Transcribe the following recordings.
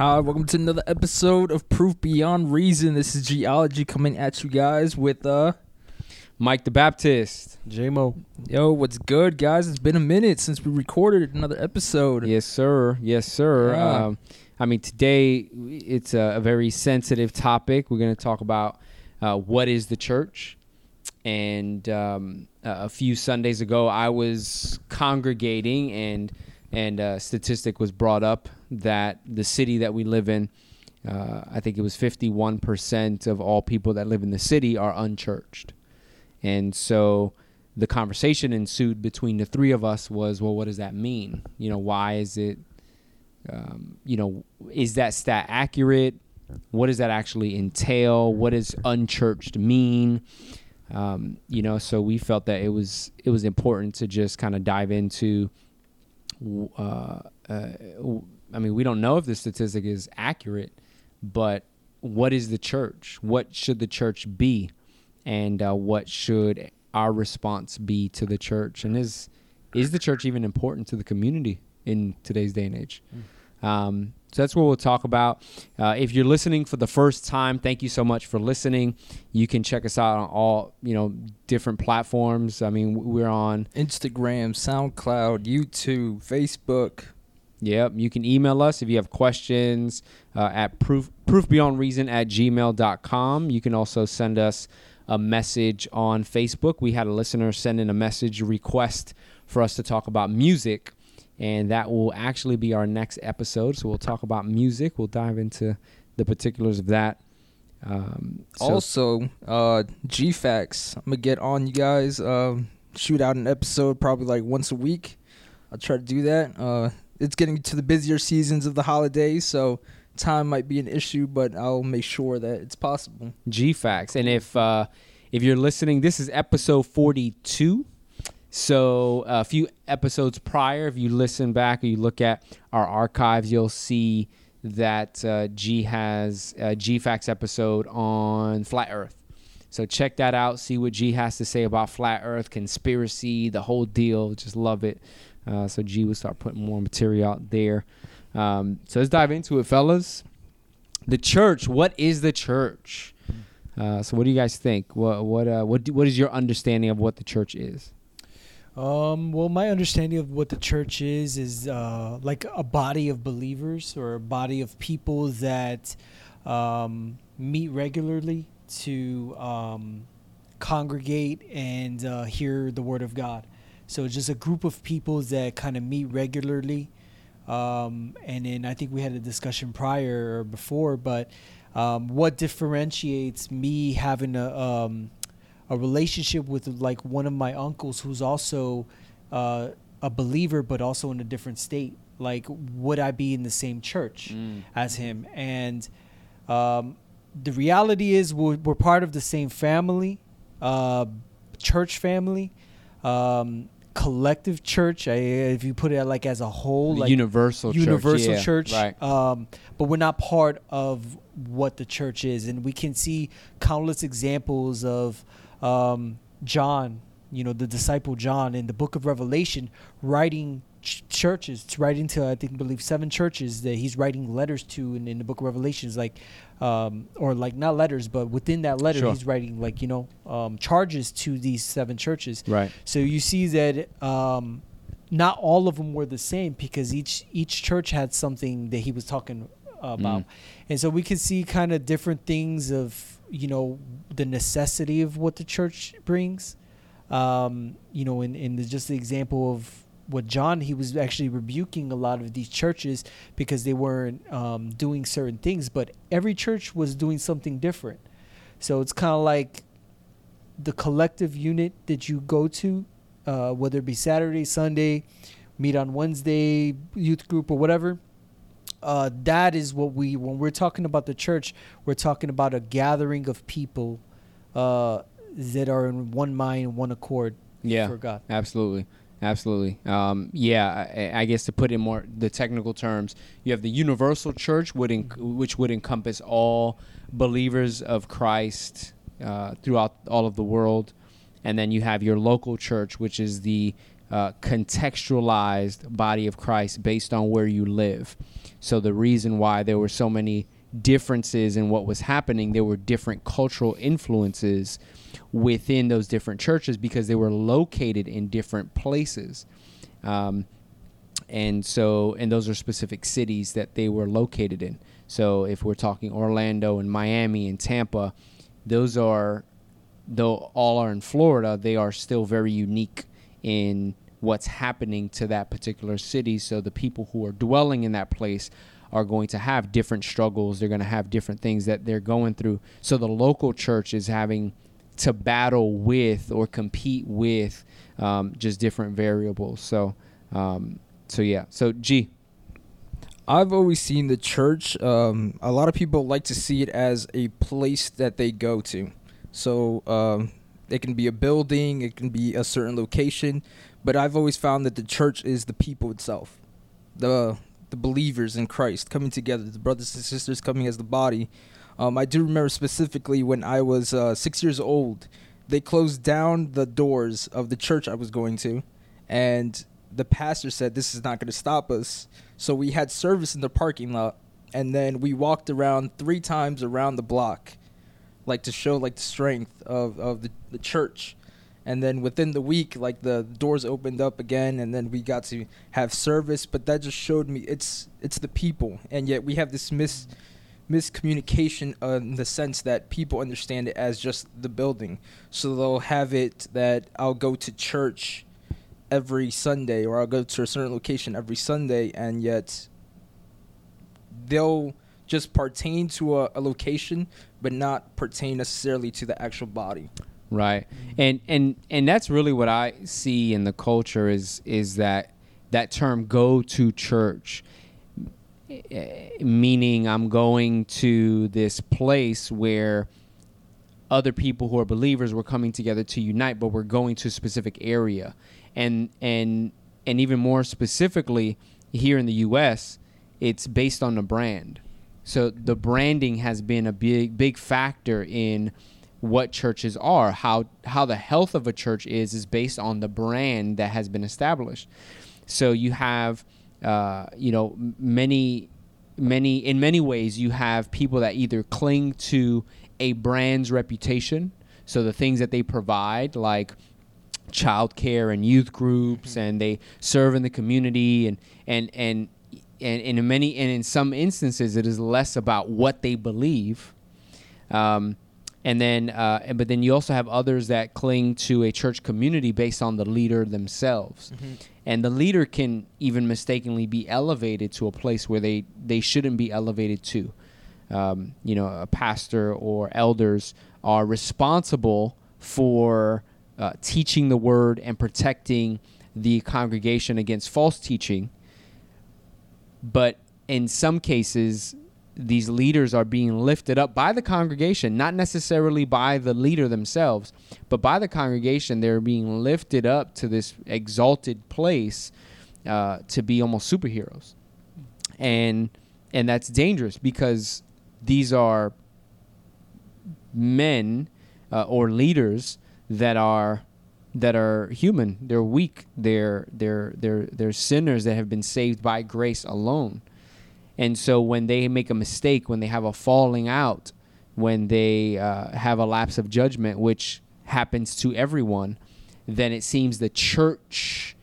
Hi, welcome to another episode of Proof Beyond Reason. This is Geology coming at you guys with uh Mike the Baptist. J-Mo. yo, what's good guys? It's been a minute since we recorded another episode. Yes, sir. Yes, sir. Yeah. Um, I mean, today it's a, a very sensitive topic. We're going to talk about uh, what is the church. And um, a a few Sundays ago, I was congregating, and and a statistic was brought up that the city that we live in, uh, I think it was 51% of all people that live in the city are unchurched. And so the conversation ensued between the three of us was, well, what does that mean? You know, why is it, um, you know, is that stat accurate? What does that actually entail? What does unchurched mean? Um, you know, so we felt that it was it was important to just kind of dive into. Uh, uh, I mean, we don't know if this statistic is accurate, but what is the church? What should the church be? and uh, what should our response be to the church and is is the church even important to the community in today's day and age um, so that's what we'll talk about uh, if you're listening for the first time thank you so much for listening you can check us out on all you know different platforms i mean we're on Instagram, SoundCloud, YouTube, Facebook. Yep. You can email us if you have questions uh, at proof proofbeyondreason at gmail.com. You can also send us a message on Facebook. We had a listener send in a message request for us to talk about music, and that will actually be our next episode. So we'll talk about music. We'll dive into the particulars of that. Um, so also, uh GFAX. I'm gonna get on you guys. Um shoot out an episode probably like once a week. I'll try to do that. Uh it's getting to the busier seasons of the holidays, so time might be an issue, but I'll make sure that it's possible. GFAX. And if uh, if you're listening, this is episode 42. So a few episodes prior, if you listen back or you look at our archives, you'll see that uh, G has a GFAX episode on flat Earth. So check that out. See what G has to say about flat Earth, conspiracy, the whole deal. Just love it. Uh, so G will start putting more material out there. Um, so let's dive into it, fellas. The church. What is the church? Uh, so what do you guys think? What what uh, what do, what is your understanding of what the church is? Um, well, my understanding of what the church is is uh, like a body of believers or a body of people that um, meet regularly to um, congregate and uh, hear the word of God. So just a group of people that kind of meet regularly. Um, and then I think we had a discussion prior or before, but um, what differentiates me having a um, a relationship with like one of my uncles who's also uh, a believer but also in a different state? Like would i be in the same church as him? And um, the reality is we're, we're part of the same family uh, church family. Um, collective church if you put it like as a whole like universal church. universal yeah, church Right. um, but we're not part of what the church is and we can see countless examples of um, john you know the disciple john in the book of revelation writing ch- churches writing to i think believe seven churches that he's writing letters to in, in the book of revelations like um, or like not letters but within that letter Sure. he's writing like you know um, charges to these seven churches Right. so you see that um, not all of them were the same because each each church had something that he was talking about, Mm. and so we could see kind of different things of you know the necessity of what the church brings. Um, you know, in in the, just the example of what John he was actually rebuking a lot of these churches because they weren't um, doing certain things, but every church was doing something different. So it's kind of like the collective unit that you go to, uh, whether it be Saturday, Sunday, meet on Wednesday, youth group or whatever. Uh, that is what we when we're talking about the church, we're talking about a gathering of people uh, that are in one mind, one accord Yeah. for God. Absolutely. Absolutely. Um, yeah, I, I guess to put in more the technical terms, you have the universal church, would en- which would encompass all believers of Christ uh, throughout all of the world, and then you have your local church, which is the uh, contextualized body of Christ based on where you live. So the reason why there were so many differences in what was happening, there were different cultural influences within those different churches because they were located in different places. Um, and so, and those are specific cities that they were located in. So if we're talking Orlando and Miami and Tampa, those are, though all are in Florida, they are still very unique in what's happening to that particular city. So the people who are dwelling in that place are going to have different struggles. They're going to have different things that they're going through. So the local church is having to battle with or compete with um, just different variables. So, um, so yeah. So G. I've always seen the church. Um, a lot of people like to see it as a place that they go to. So um, it can be a building, it can be a certain location, but I've always found that the church is the people itself, the the believers in Christ coming together, the brothers and sisters coming as the body. Um, I do remember specifically when I was uh, six years old, they closed down the doors of the church I was going to, and the pastor said, "This is not going to stop us." So we had service in the parking lot, and then we walked around three times around the block, like to show like the strength of of the, the church. And then within the week, like the doors opened up again, and then we got to have service. But that just showed me it's it's the people, and yet we have this mis miscommunication in the sense that people understand it as just the building. So they'll have it that I'll go to church every Sunday or I'll go to a certain location every Sunday and yet they'll just pertain to a, a location but not pertain necessarily to the actual body. Right. And and and that's really what I see in the culture is is that that term go to church meaning I'm going to this place where other people who are believers were coming together to unite but we're going to a specific area. And and and even more specifically here in the US it's based on the brand. So the branding has been a big big factor in what churches are. How how the health of a church is is based on the brand that has been established. So you have uh, you know many many in many ways you have people that either cling to a brand's reputation so the things that they provide like childcare and youth groups mm-hmm. and they serve in the community and and and and in many and in some instances it is less about what they believe um, and then uh, but then you also have others that cling to a church community based on the leader themselves mm-hmm. And the leader can even mistakenly be elevated to a place where they they shouldn't be elevated to um, you know a pastor or elders are responsible for uh, teaching the word and protecting the congregation against false teaching. But in some cases, these leaders are being lifted up by the congregation, not necessarily by the leader themselves, but by the congregation. They're being lifted up to this exalted place uh, to be almost superheroes, and and that's dangerous because these are men uh, or leaders that are that are human. They're weak. They're they're they're they're sinners that have been saved by grace alone. And so when they make a mistake, when they have a falling out, when they uh, have a lapse of judgment, which happens to everyone, then it seems the church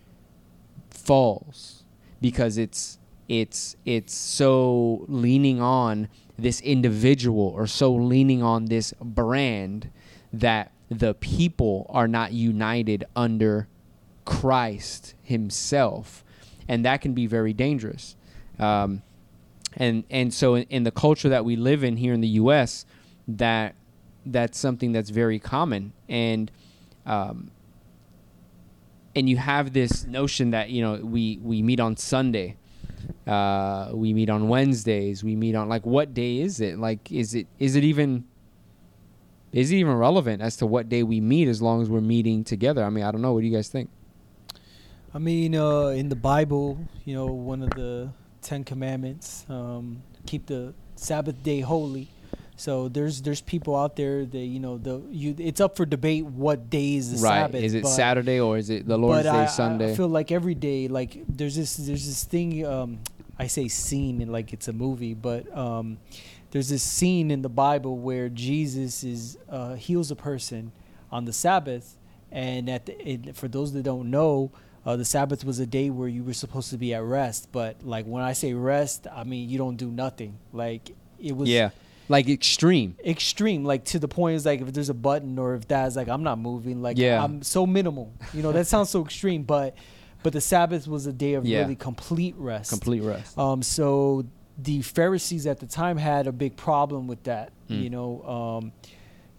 falls because it's it's it's so leaning on this individual or so leaning on this brand that the people are not united under Christ Himself, and that can be very dangerous. Um, and and so in, in, the culture that we live in here in the U.S., that that's something that's very common, and um, and you have this notion that you know we we meet on Sunday. Uh, we meet on Wednesdays. We meet on like what day is it? Like is it is it even is it even relevant as to what day we meet as long as we're meeting together? I mean, I don't know. What do you guys think? I mean, uh, in the Bible, you know, one of the Ten Commandments, um, keep the Sabbath day holy. So there's there's people out there that you know the you it's up for debate what day is the right. Sabbath. Is it Saturday or is it the Lord's Day I, Sunday? I feel like every day like there's this there's this thing um, I say scene and like it's a movie, but um, there's this scene in the Bible where Jesus is uh, heals a person on the Sabbath, and at the, it, for those that don't know, uh, the Sabbath was a day where you were supposed to be at rest. But like when I say rest, I mean you don't do nothing. Like it was yeah, like extreme. extreme like to the point is like if there's a button or if that's like i'm not moving like Yeah. i'm so minimal you know that sounds so extreme but but the sabbath was a day of Yeah. really complete rest Complete rest. um so the pharisees at the time had a big problem with that Mm. you know um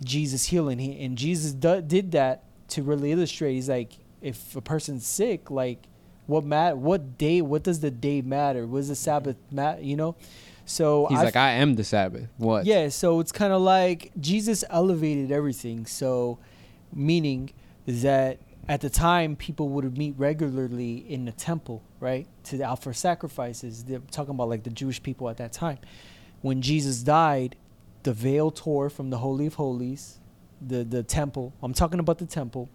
jesus healing he, and jesus do, did that to really illustrate he's like if a person's sick like what mat what day what does the day matter what does the sabbath matter you know so He's I like, I am the Sabbath. What? yeah, so it's kind of like Jesus elevated everything. So, meaning that at the time people would meet regularly in the temple, right, to offer sacrifices. They're talking about like the Jewish people at that time. When Jesus died, the veil tore from the holy of holies, the the temple. I'm talking about the temple.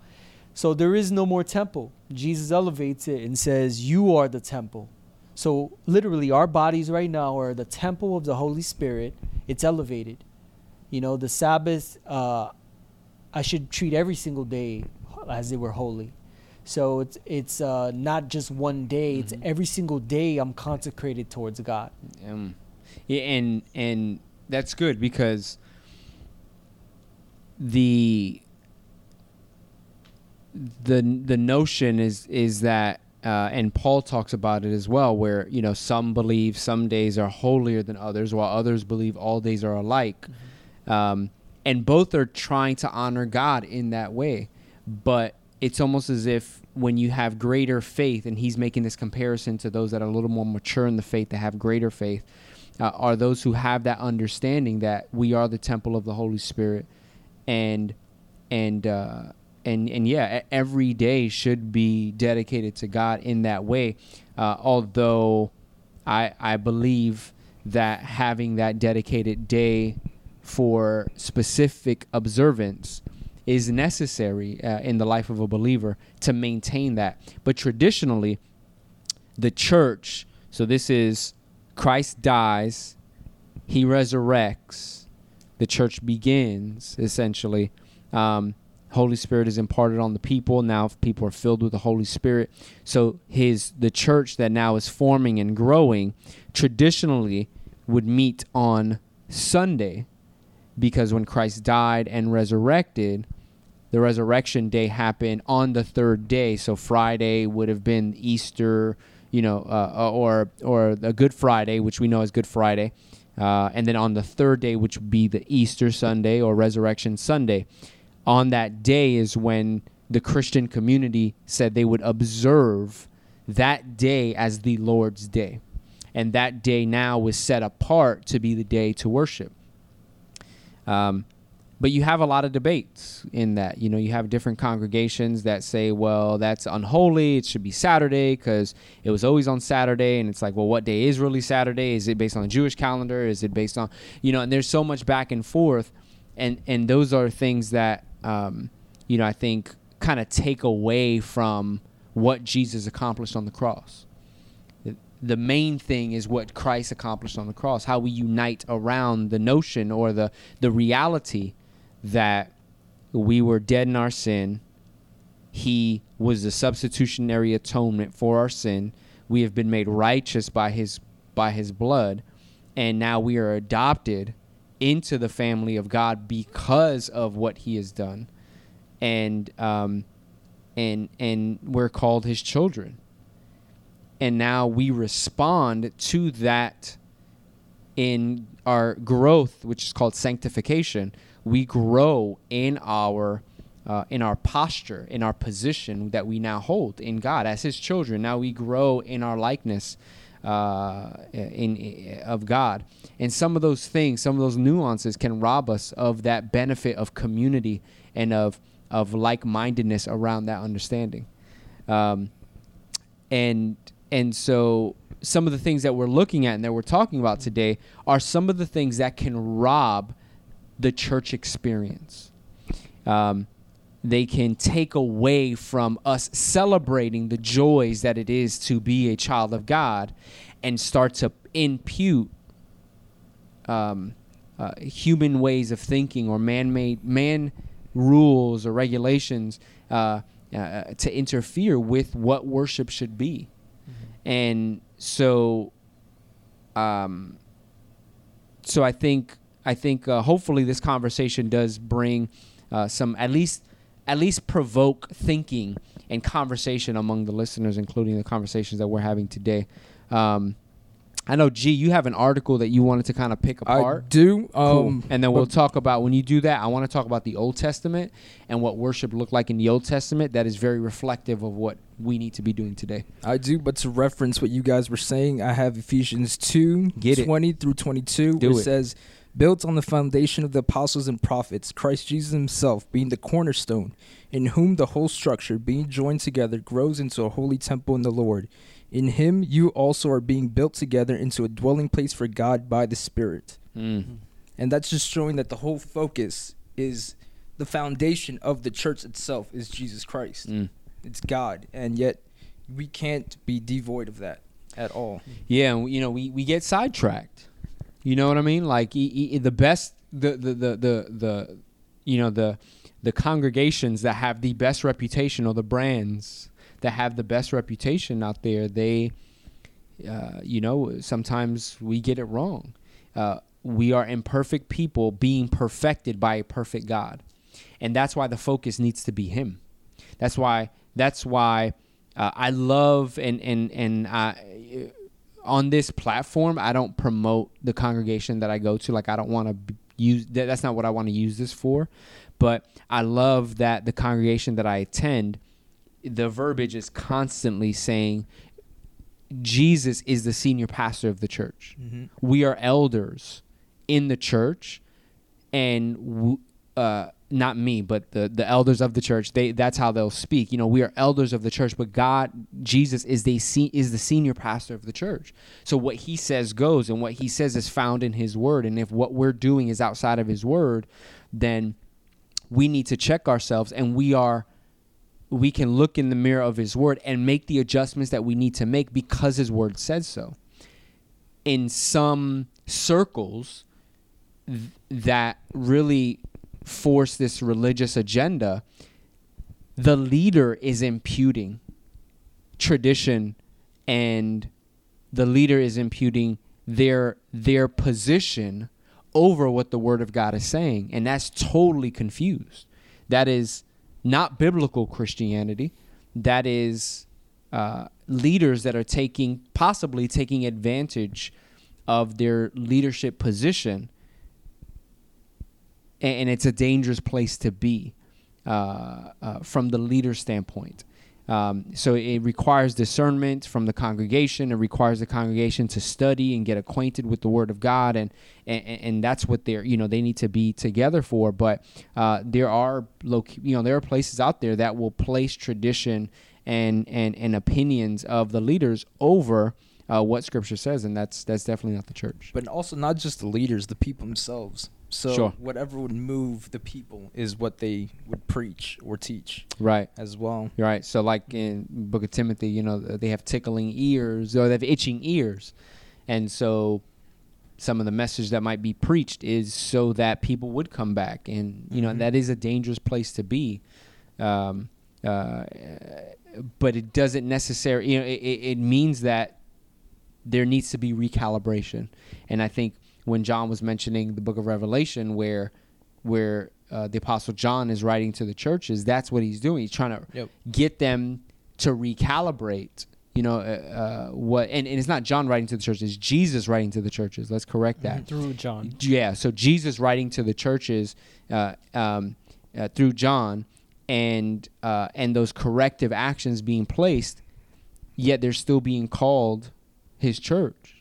So there is no more temple. Jesus elevates it and says, "You are the temple." So literally, our bodies right now are the temple of the Holy Spirit. It's elevated. You know, the Sabbath. Uh, I should treat every single day as they were holy. So it's it's uh, not just one day. It's Mhm. every single day I'm consecrated towards God. Um, yeah, and and that's good because the the the notion is is that uh, and Paul talks about it as well, where you know some believe some days are holier than others, while others believe all days are alike, um, and both are trying to honor God in that way. But it's almost as if when you have greater faith, and he's making this comparison to those that are a little more mature in the faith, that have greater faith, uh, are those who have that understanding that we are the temple of the Holy Spirit, and and uh, and and yeah, every day should be dedicated to God in that way. Uh, although I I believe that having that dedicated day for specific observance is necessary uh, in the life of a believer to maintain that. But traditionally, the church, so this is Christ dies, he resurrects, the church begins essentially. Um, Holy Spirit is imparted on the people. Now people are filled with the Holy Spirit. So his the church that now is forming and growing traditionally would meet on Sunday because when Christ died and resurrected, the resurrection day happened on the third day. So Friday would have been Easter, you know, uh, or or a Good Friday, which we know as Good Friday, uh, and then on the third day, which would be the Easter Sunday or Resurrection Sunday. On that day is when the Christian community said they would observe that day as the Lord's day, and that day now was set apart to be the day to worship. Um, but you have a lot of debates in that. You know, you have different congregations that say, well, that's unholy. It should be Saturday because it was always on Saturday. And it's like, well, what day is really Saturday? Is it based on the Jewish calendar? Is it based on, you know, and there's so much back and forth. And, and those are things that, um, you know, I think kind of take away from what Jesus accomplished on the cross the main thing is what Christ accomplished on the cross, how we unite around the notion or the the reality that we were dead in our sin. He was the substitutionary atonement for our sin. We have been made righteous by his by his blood, and now we are adopted into the family of God because of what he has done. And um and and we're called his children. And now we respond to that in our growth which is called sanctification. We grow in our uh, in our posture in our position that we now hold in god as his children. Now we grow in our likeness uh, in of god and some of those things some of those nuances can rob us of that benefit of community and of of like-mindedness around that understanding um, and and so some of the things that we're looking at and that we're talking about today are some of the things that can rob the church experience. Um, they can take away from us celebrating the joys that it is to be a child of God and start to impute um, uh, human ways of thinking or man-made man rules or regulations uh, uh, to interfere with what worship should be. And so um, so I think I think uh, hopefully this conversation does bring uh, some at least at least provoke thinking and conversation among the listeners, including the conversations that we're having today. Um, I know, G, you have an article that you wanted to kind of pick apart. I do. Cool. Um, and then we'll talk about when you do that. I want to talk about the Old Testament and what worship looked like in the Old Testament. That is very reflective of what we need to be doing today. I do, but to reference what you guys were saying, I have Ephesians 2 Get it. 20 through 22, Do it. it says, Built on the foundation of the apostles and prophets, Christ Jesus himself being the cornerstone, in whom the whole structure, being joined together, grows into a holy temple in the Lord. In him you also are being built together into a dwelling place for God by the Spirit. Mm. And that's just showing that the whole focus is the foundation of the church itself is Jesus Christ. Mm. It's God. And yet we can't be devoid of that at all. Yeah, and, you know, we, we get sidetracked. You know what I mean? Like e- e- the best, the, the the the the you know the the congregations that have the best reputation or the brands that have the best reputation out there, they, uh, you know, sometimes we get it wrong. Uh, we are imperfect people being perfected by a perfect God, and that's why the focus needs to be Him. That's why. That's why uh, I love and and and I on this platform, I don't promote the congregation that I go to. Like, I don't want to use that. That's not what I want to use this for. But I love that the congregation that I attend, the verbiage is constantly saying, Jesus is the senior pastor of the church. We are elders in the church, and w- uh, not me, but the the elders of the church. They that's how they'll speak. You know, we are elders of the church, but God, Jesus is the se- is the senior pastor of the church. So what He says goes, and what He says is found in His Word. And if what we're doing is outside of His Word, then we need to check ourselves, and we are we can look in the mirror of his word and make the adjustments that we need to make because his word says so. In some circles th- that really force this religious agenda, the leader is imputing tradition and the leader is imputing their their position over what the word of God is saying and that's totally confused. That is not biblical Christianity. That is uh, leaders that are taking, possibly taking advantage of their leadership position, and it's a dangerous place to be uh, uh, from the leader standpoint. Um, so it requires discernment from the congregation. It requires the congregation to study and get acquainted with the Word of God, and and, and that's what they're you know they need to be together for. But uh, there are loc- you know there are places out there that will place tradition and and and opinions of the leaders over uh, what Scripture says, and that's that's definitely not the church. But also not just the leaders, the people themselves. So Sure. whatever would move the people is what they would preach or teach Right. as well. Right. So, like in Book of Timothy, you know, they have tickling ears or they have itching ears, and so some of the message that might be preached is so that people would come back, and you know Mhm. that is a dangerous place to be. Um, uh, but it doesn't necessarily, you know, it it means that there needs to be recalibration, and I think when John was mentioning the Book of Revelation, where where uh, the apostle John is writing to the churches, that's what he's doing. He's trying to Yep. get them to recalibrate. You know uh, uh, what? And, and it's not John writing to the churches; it's Jesus writing to the churches. Let's correct that. through John. Yeah. So Jesus writing to the churches uh, um, uh, through John, and uh, and those corrective actions being placed, yet they're still being called His church.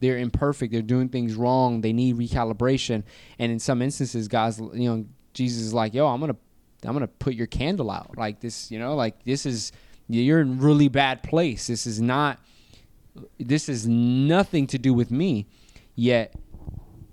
They're imperfect. They're doing things wrong. They need recalibration. And in some instances, guys, you know, Jesus is like, "Yo, I'm gonna, I'm gonna put your candle out. Like this, you know, like this is you're in really bad place. This is not. This is nothing to do with me. Yet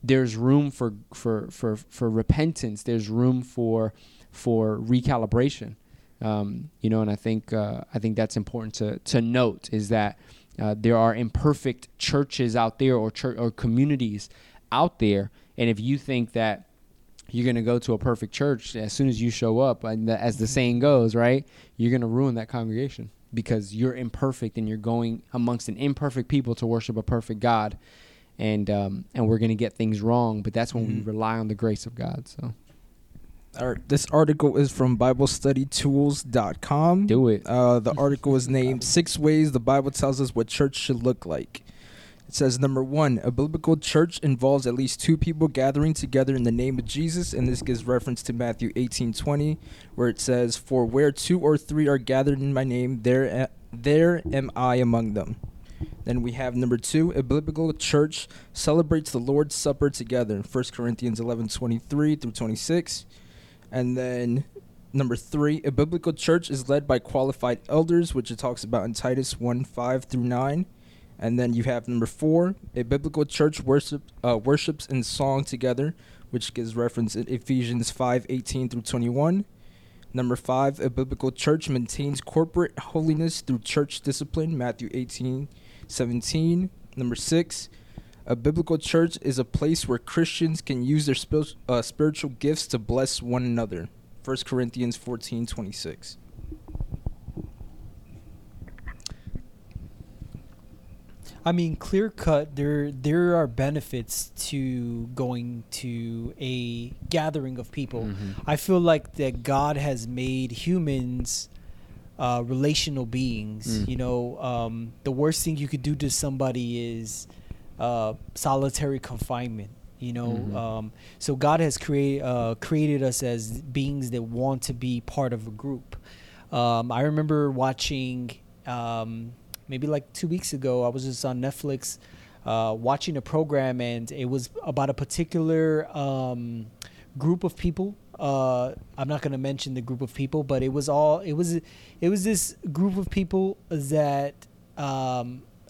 there's room for for for for repentance. There's room for for recalibration. Um, you know, and I think uh, I think that's important to to note is that uh, there are imperfect churches out there or church or communities out there, and if you think that you're going to go to a perfect church as soon as you show up, and the, as the saying goes, right, you're going to ruin that congregation because you're imperfect and you're going amongst an imperfect people to worship a perfect God, and um, and we're going to get things wrong. But that's when Mhm. we rely on the grace of God. So This article is from BibleStudyTools.com. do it. Uh, the article is named Six Ways the Bible Tells Us What Church Should Look Like. It says number one, a biblical church involves at least two people gathering together in the name of Jesus, and this gives reference to Matthew eighteen twenty, where it says, "For where two or three are gathered in my name, there a- there am I among them." Then we have number two, a biblical church celebrates the Lord's Supper together. 1 Corinthians eleven twenty three through twenty six, and then Number three, a biblical church is led by qualified elders, which it talks about in Titus 1 5 through 9. And then you have number four, a biblical church worship, uh, worships in song together, which gives reference in Ephesians 5 18 through 21. Number five, a biblical church maintains corporate holiness through church discipline, Matthew 18 17. Number six, a biblical church is a place where Christians can use their uh, spiritual gifts to bless one another. 1 Corinthians 14 26. I mean, clear cut. There, there are benefits to going to a gathering of people. Mhm. I feel like that God has made humans uh, relational beings. Mm. You know, um, the worst thing you could do to somebody is uh, solitary confinement. You know, Mhm. um, so God has created uh, created us as beings that want to be part of a group. Um, I remember watching um, maybe like two weeks ago. I was just on Netflix uh, watching a program, and it was about a particular um, group of people. Uh, I'm not going to mention the group of people, but it was all it was. It was this group of people that.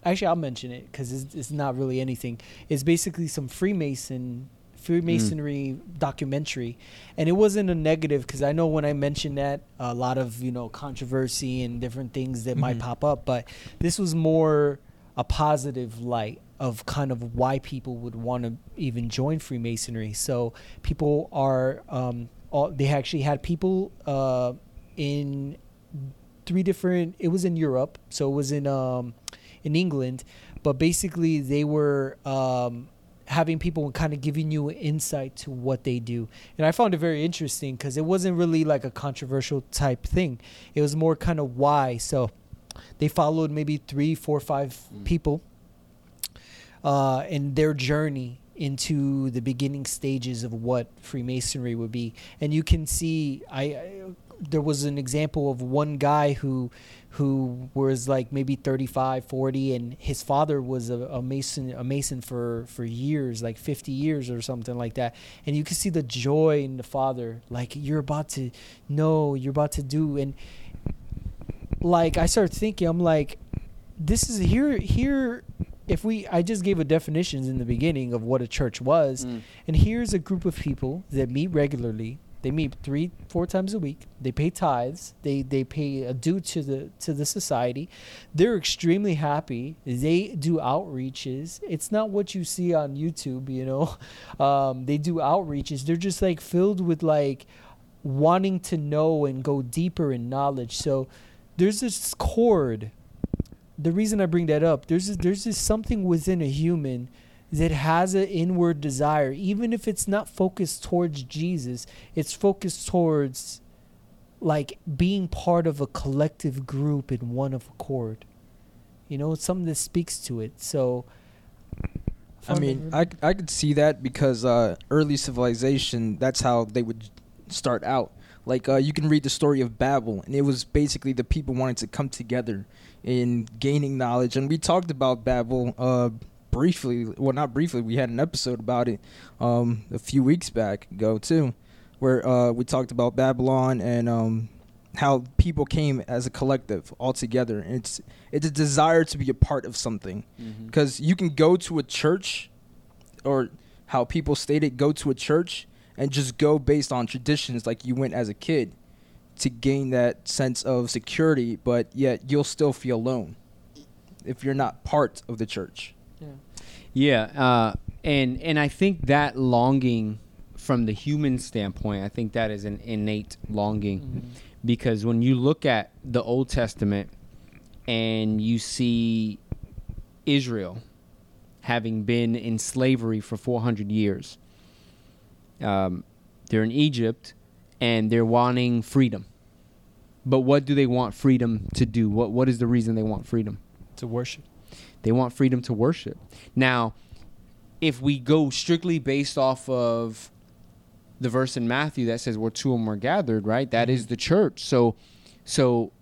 Actually, I'll mention it because it's, it's not really anything. It's basically some Freemason. Freemasonry documentary, and it wasn't a negative because I know when I mentioned that a lot of you know controversy and different things that might Mhm. pop up, but this was more a positive light of kind of why people would want to even join Freemasonry. So people are, um, all, they actually had people uh, in three different. It was in Europe, so it was in um, in England, but basically they were. Um, having people kind of giving you insight to what they do and i found it very interesting because it wasn't really like a controversial type thing it was more kind of why so they followed maybe three, four, five Mm. people uh, in their journey into the beginning stages of what Freemasonry would be, and you can see I. I there was an example of one guy who who was like maybe 35 40 and his father was a, a mason a mason for for years like 50 years or something like that and you can see the joy in the father like you're about to know you're about to do and like I started thinking, I'm like, this is here here. If we, I just gave a definitions in the beginning of what a church was, Mm. and here's a group of people that meet regularly. They meet three, four times a week. They pay tithes. They they pay a due to the to the society. They're extremely happy. They do outreaches. It's not what you see on YouTube, you know. Um, they do outreaches. They're just like filled with like wanting to know and go deeper in knowledge. So there's this chord. The reason I bring that up, there's this, there's this something within a human that has an inward desire, even if it's not focused towards Jesus, it's focused towards like being part of a collective group in one of accord. You know, it's something that speaks to it. So I mean, I, I could see that because uh, early civilization, that's how they would start out. Like, uh, you can read the story of Babel, and it was basically the people wanting to come together in gaining knowledge. And we talked about Babel uh, briefly. Well, not briefly, we had an episode about it um, a few weeks back ago, too, where uh, we talked about Babylon and um, how people came as a collective all together. And it's, it's a desire to be a part of something because you can go to a church or how people stated go to a church and just go based on traditions like you went as a kid to gain that sense of security, but yet you'll still feel alone if you're not part of the church. Yeah, uh, and and I think that longing from the human standpoint, I think that is an innate longing Mm-hmm. because when you look at the Old Testament and you see Israel having been in slavery for 400 years, um, they're in Egypt and they're wanting freedom. But what do they want freedom to do? What what is the reason they want freedom? To worship. They want freedom to worship. Now, if we go strictly based off of the verse in Matthew that says where two or more gathered, right? That is mm-hmm. the church. So so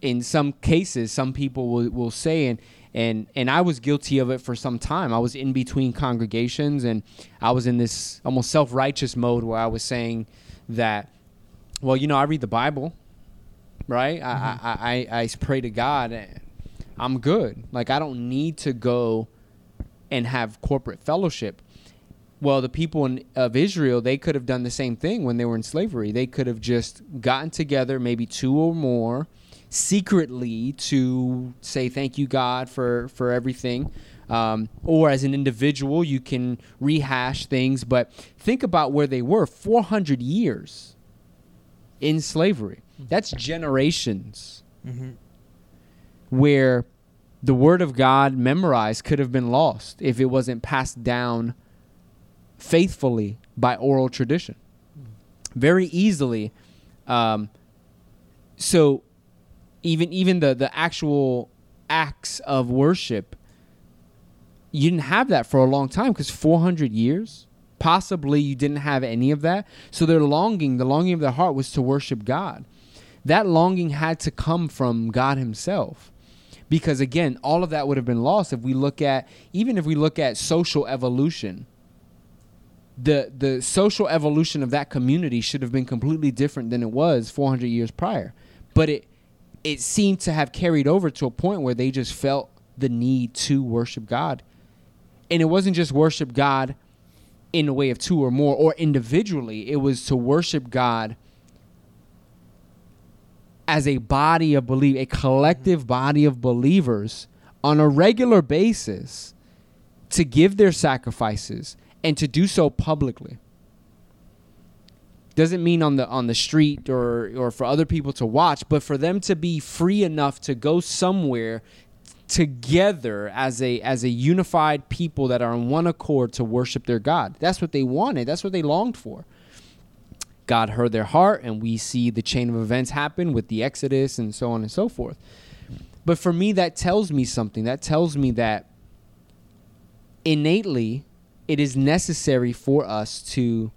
in some cases some people will, will say and and and I was guilty of it for some time. I was in between congregations and I was in this almost self-righteous mode where I was saying that well, you know, I read the Bible, right? I, mm-hmm. I, I, I pray to God. I'm good. Like I don't need to go and have corporate fellowship. Well, the people in, of Israel, they could have done the same thing when they were in slavery. They could have just gotten together, maybe two or more, secretly to say thank you God for for everything. Um, or as an individual, you can rehash things. But think about where they were 400 years in slavery. That's generations Mm-hmm. Where the word of God memorized could have been lost if it wasn't passed down faithfully by oral tradition. Very easily. Um, so even even the the actual acts of worship you didn't have that for a long time because 400 years possibly you didn't have any of that so their longing the longing of their heart was to worship god that longing had to come from god himself because again all of that would have been lost if we look at even if we look at social evolution. The the social evolution of that community should have been completely different than it was 400 years prior. But it it seemed to have carried over to a point where they just felt the need to worship God. And it wasn't just worship God in a way of two or more or individually, it was to worship God as a body of belief, a collective body of believers on a regular basis to give their sacrifices and to do so publicly. Doesn't mean on the on the street or or for other people to watch but for them to be free enough to go somewhere together as a as a unified people that are on one accord to worship their God. That's what they wanted. That's what they longed for God heard their heart and we see the chain of events happen with the exodus and so on and so forth but for me that tells me something that tells me that innately it is necessary for us to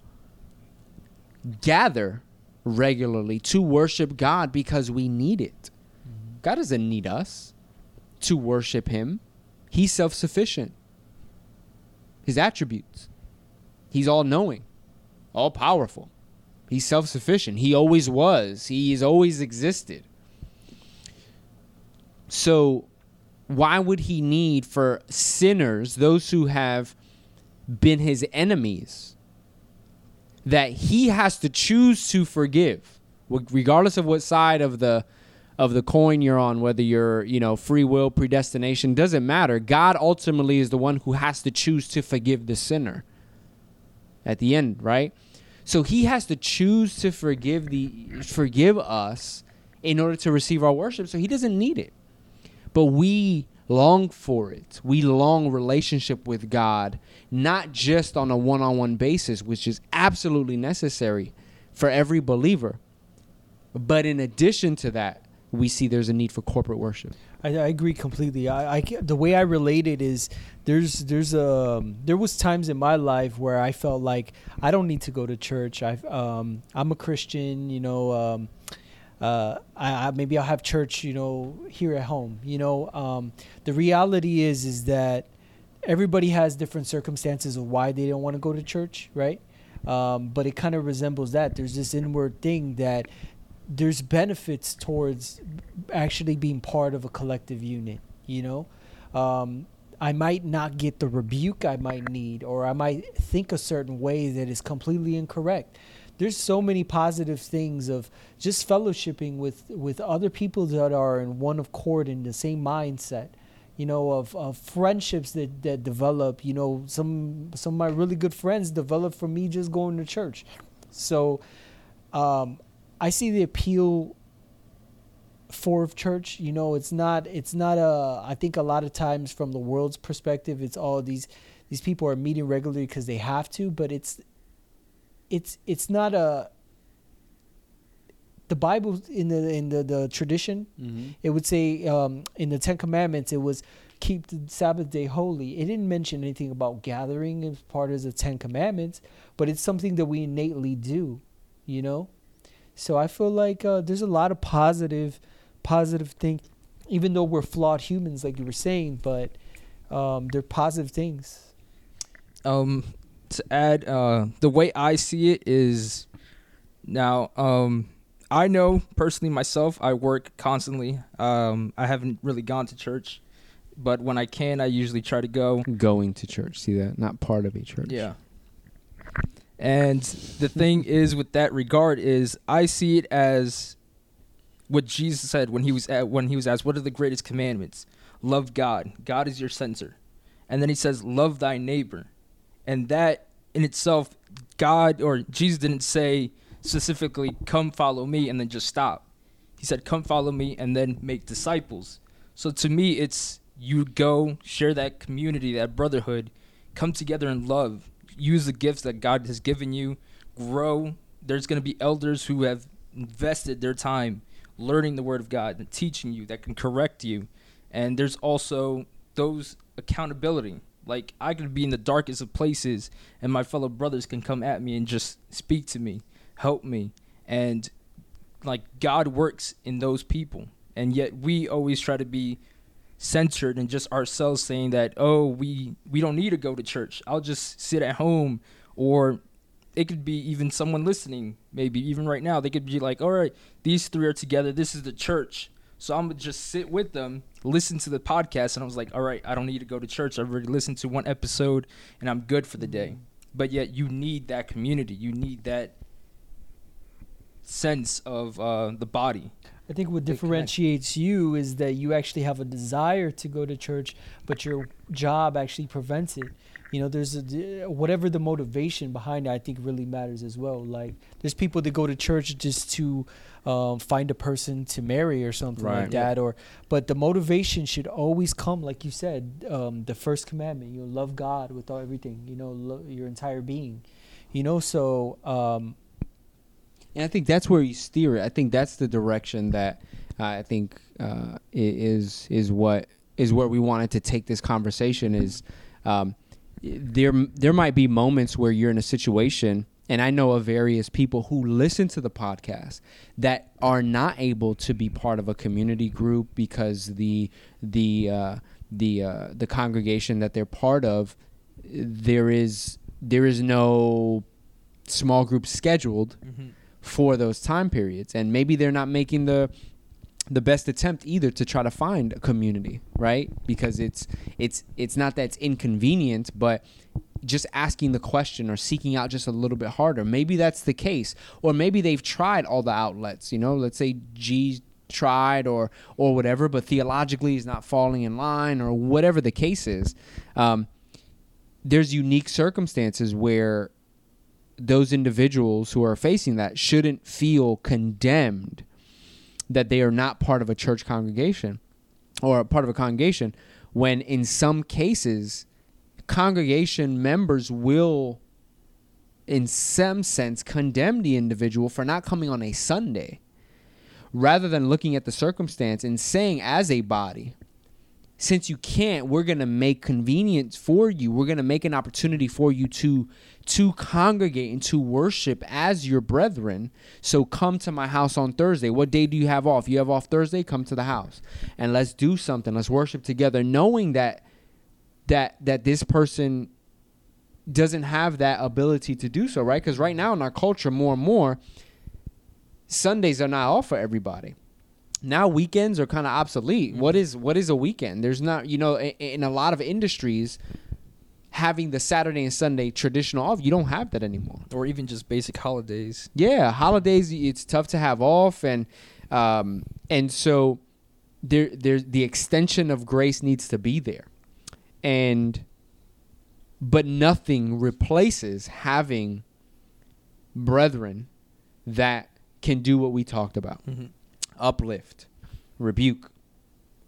gather regularly to worship God because we need it. Mm-hmm. God doesn't need us to worship Him, He's self sufficient. His attributes, He's all knowing, all powerful. He's self sufficient. He always was, He has always existed. So, why would He need for sinners, those who have been His enemies? that he has to choose to forgive regardless of what side of the of the coin you're on whether you're you know free will predestination doesn't matter god ultimately is the one who has to choose to forgive the sinner at the end right so he has to choose to forgive the forgive us in order to receive our worship. So he doesn't need it. But we long for it. We long relationship with god not just on a one-on-one basis which is absolutely necessary for every believer. But in addition to that we see there's a need for corporate worship I, I agree completely. I, I the way I relate it is there's there's a there was times in my life where I felt like I don't need to go to church. I um I'm a Christian, you know. Um, uh, I, I maybe I'll have church, you know, here at home. You know, um, the reality is is that everybody has different circumstances of why they don't want to go to church, right? Um, but it kind of resembles that. There's this inward thing that there's benefits towards actually being part of a collective unit. You know, um, I might not get the rebuke I might need, or I might think a certain way that is completely incorrect. There's so many positive things of just fellowshipping with, with other people that are in one accord in the same mindset. You know, of, of friendships that, that develop. You know, some some of my really good friends developed from me just going to church. So, um, I see the appeal for church you know it's not it's not a i think a lot of times from the world's perspective it's all these these people are meeting regularly because they have to but it's it's it's not a the bible in the in the, the tradition Mm-hmm. it would say um, in the ten commandments it was keep the sabbath day holy it didn't mention anything about gathering as part of the ten commandments but it's something that we innately do you know so i feel like uh, there's a lot of positive positive thing even though we're flawed humans like you were saying but um, they're positive things um to add uh the way i see it is now um i know personally myself i work constantly um i haven't really gone to church but when i can i usually try to go Going to church, see that? Not part of a church. yeah and the thing is with that regard is i see it as what jesus said when he was at, when he was asked what are the greatest commandments? Love god. God is your censor and then he says love thy neighbor. And that in itself god or jesus didn't say specifically come follow me and then just stop. He said come follow me and then make disciples. So to me it's you go share that community that brotherhood come together in love use the gifts that god has given you. Grow. There's going to be elders who have invested their time learning the word of god and teaching you that can correct you. And there's also those accountability. Like i could be in the darkest of places and my fellow brothers can come at me and just speak to me help me. And like god works in those people. And yet we always try to be centered and just ourselves saying that oh we we don't need to go to church. I'll just sit at home. Or it could be even someone listening maybe even right now they could be like all right these three are together. This is the church. So i'm gonna just sit with them listen to the podcast and i was like all right i don't need to go to church. I've already listened to one episode and i'm good for the day. But yet you need that community. You need that sense of uh, the body I think what differentiates you is that you actually have a desire to go to church, but your job actually prevents it. You know, there's a whatever the motivation behind it. I think really matters as well. Like, there's people that go to church just to um, find a person to marry or something Right. like that. Or, but the motivation should always come, like you said, um, the first commandment. You know, love God with all everything. You know, lo- your entire being. You know, so um, And I think that's where you steer it. I think that's the direction that uh, I think uh, is is what is where we wanted to take this conversation. Is um, there there might be moments where you're in a situation, and I know of various people who listen to the podcast that are not able to be part of a community group because the the uh, the uh, the congregation that they're part of there is there is no small group scheduled for those time periods. And maybe they're not making the the best attempt either to try to find a community right? Because it's it's it's not that it's inconvenient but just asking the question or seeking out just a little bit harder. Maybe that's the case. Or maybe they've tried all the outlets you know? Let's say g tried or or whatever but theologically is not falling in line or whatever the case is. Um, there's unique circumstances where those individuals who are facing that shouldn't feel condemned that they are not part of a church congregation or part of a congregation when in some cases congregation members will in some sense condemn the individual for not coming on a Sunday rather than looking at the circumstance and saying as a body since you can't we're going to make convenience for you. We're going to make an opportunity for you to to congregate and to worship as your brethren. So come to my house on thursday. What day do you have off? You have off thursday? Come to the house. And let's do something. Let's worship together knowing that that that this person doesn't have that ability to do so right? Because right now in our culture more and more sundays are not all for everybody now weekends are kind of obsolete. Mhm. What is what is a weekend? There's not, you know, in, in a lot of industries having the Saturday and Sunday traditional off, you don't have that anymore. or even just basic holidays. Yeah, holidays it's tough to have off and um and so there there the extension of grace needs to be there. And but nothing replaces having brethren that can do what we talked about. Mm-hmm. Uplift, rebuke,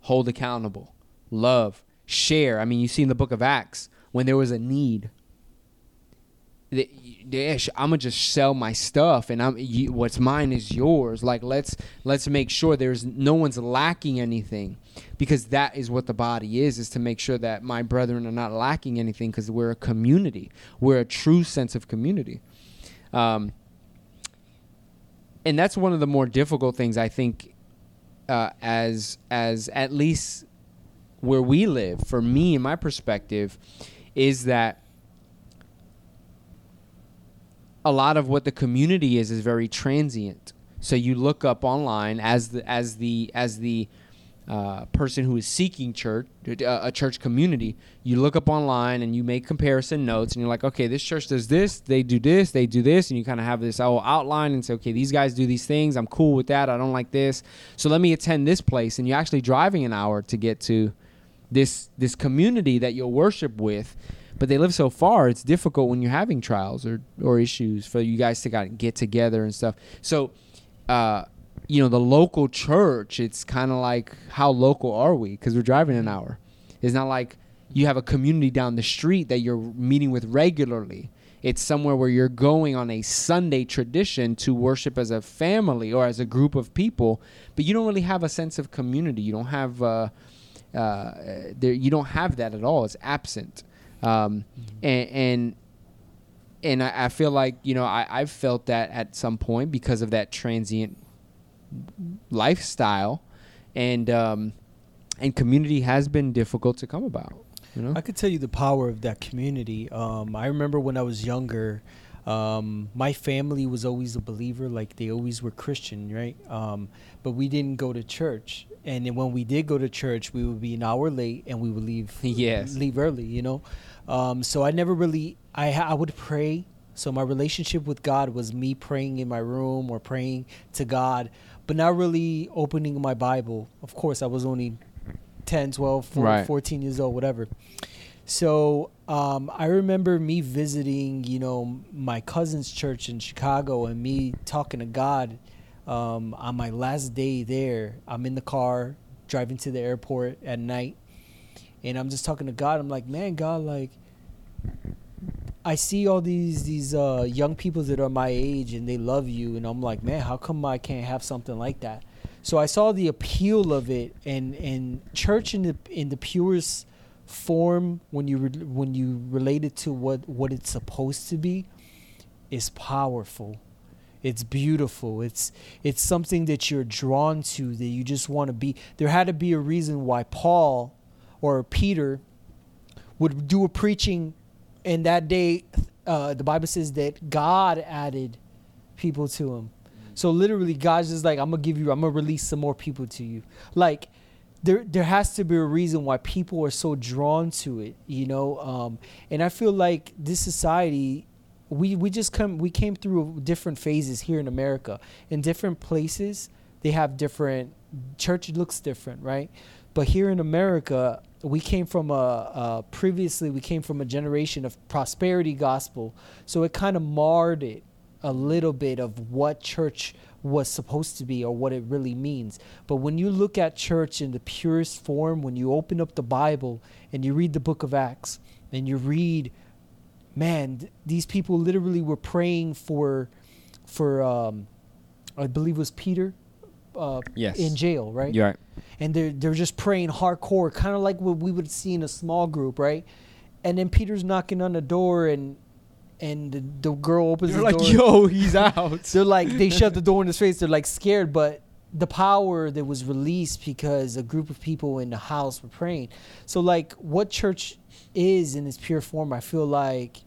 hold accountable, love, share. I mean, you see in the book of Acts when there was a need I'm gonna just sell my stuff, and I'm you, what's mine is yours. Like let's let's make sure there's no one's lacking anything, because that is what the body is: is to make sure that my brethren are not lacking anything, because we're a community. We're a true sense of community, um, and that's one of the more difficult things I think, uh, as as at least where we live. For me, and my perspective, is that a lot of what the community is is very transient. So you look up online as the as the as the uh, person who is seeking church uh, a church community. You look up online and you make comparison notes, and you're like, okay, this church does this, they do this, they do this, and you kind of have this whole outline and say, okay, these guys do these things. I'm cool with that. I don't like this. So let me attend this place, and you're actually driving an hour to get to this this community that you'll worship with but they live so far it's difficult when you're having trials or or issues for you guys to get together and stuff so uh you know the local church it's kind of like how local are we? Because we're driving an hour. It's not like you have a community down the street that you're meeting with regularly. It's somewhere where you're going on a sunday tradition to worship as a family or as a group of people but you don't really have a sense of community. You don't have uh uh, there you don't have that at all. It's absent, um, and and and I, I feel like you know I I've felt that at some point because of that transient lifestyle, and um, and community has been difficult to come about. You know, I could tell you the power of that community. Um, I remember when I was younger, um, my family was always a believer, like they always were Christian, right? Um, but we didn't go to church, and then when we did go to church, we would be an hour late, and we would leave. Yes. leave early, you know. Um, so I never really, I I would pray. So my relationship with God was me praying in my room or praying to God, but not really opening my Bible. Of course, I was only 10, 12, 14, Right. 14 years old, whatever. So um, I remember me visiting, you know, my cousin's church in Chicago and me talking to God um, on my last day there. I'm in the car driving to the airport at night, and I'm just talking to God. I'm like, man, God, like, I see all these these uh, young people that are my age and they love you, and I'm like, man, how come I can't have something like that? So I saw the appeal of it, and and church in the in the purest form when you re- when you relate it to what what it's supposed to be is powerful. It's beautiful. It's it's something that you're drawn to that you just want to be. There had to be a reason why paul or peter would do a preaching and that day uh, the bible says that god added people to him. So literally god's just like i'm gonna give you i'm gonna release some more people to you. Like there there has to be a reason why people are so drawn to it you know? Um, and i feel like this society we we just come we came through different phases here in america. In different places they have different church looks different right? But here in america we came from a, a previously we came from a generation of prosperity gospel so it kind of marred it a little bit of what church was supposed to be or what it really means. But when you look at church in the purest form, when you open up the Bible and you read the book of Acts and you read, man, th- these people literally were praying for, for um, I believe it was Peter, uh, Yes. in jail, right? you're right. and they're they're just praying hardcore, kind of like what we would see in a small group, right? And then Peter's knocking on the door, and and the, the girl opens You're the like, door. yo, he's out. They're like they shut the door in his face. They're like scared, but the power that was released because a group of people in the house were praying. So like what church is in its pure form, I feel like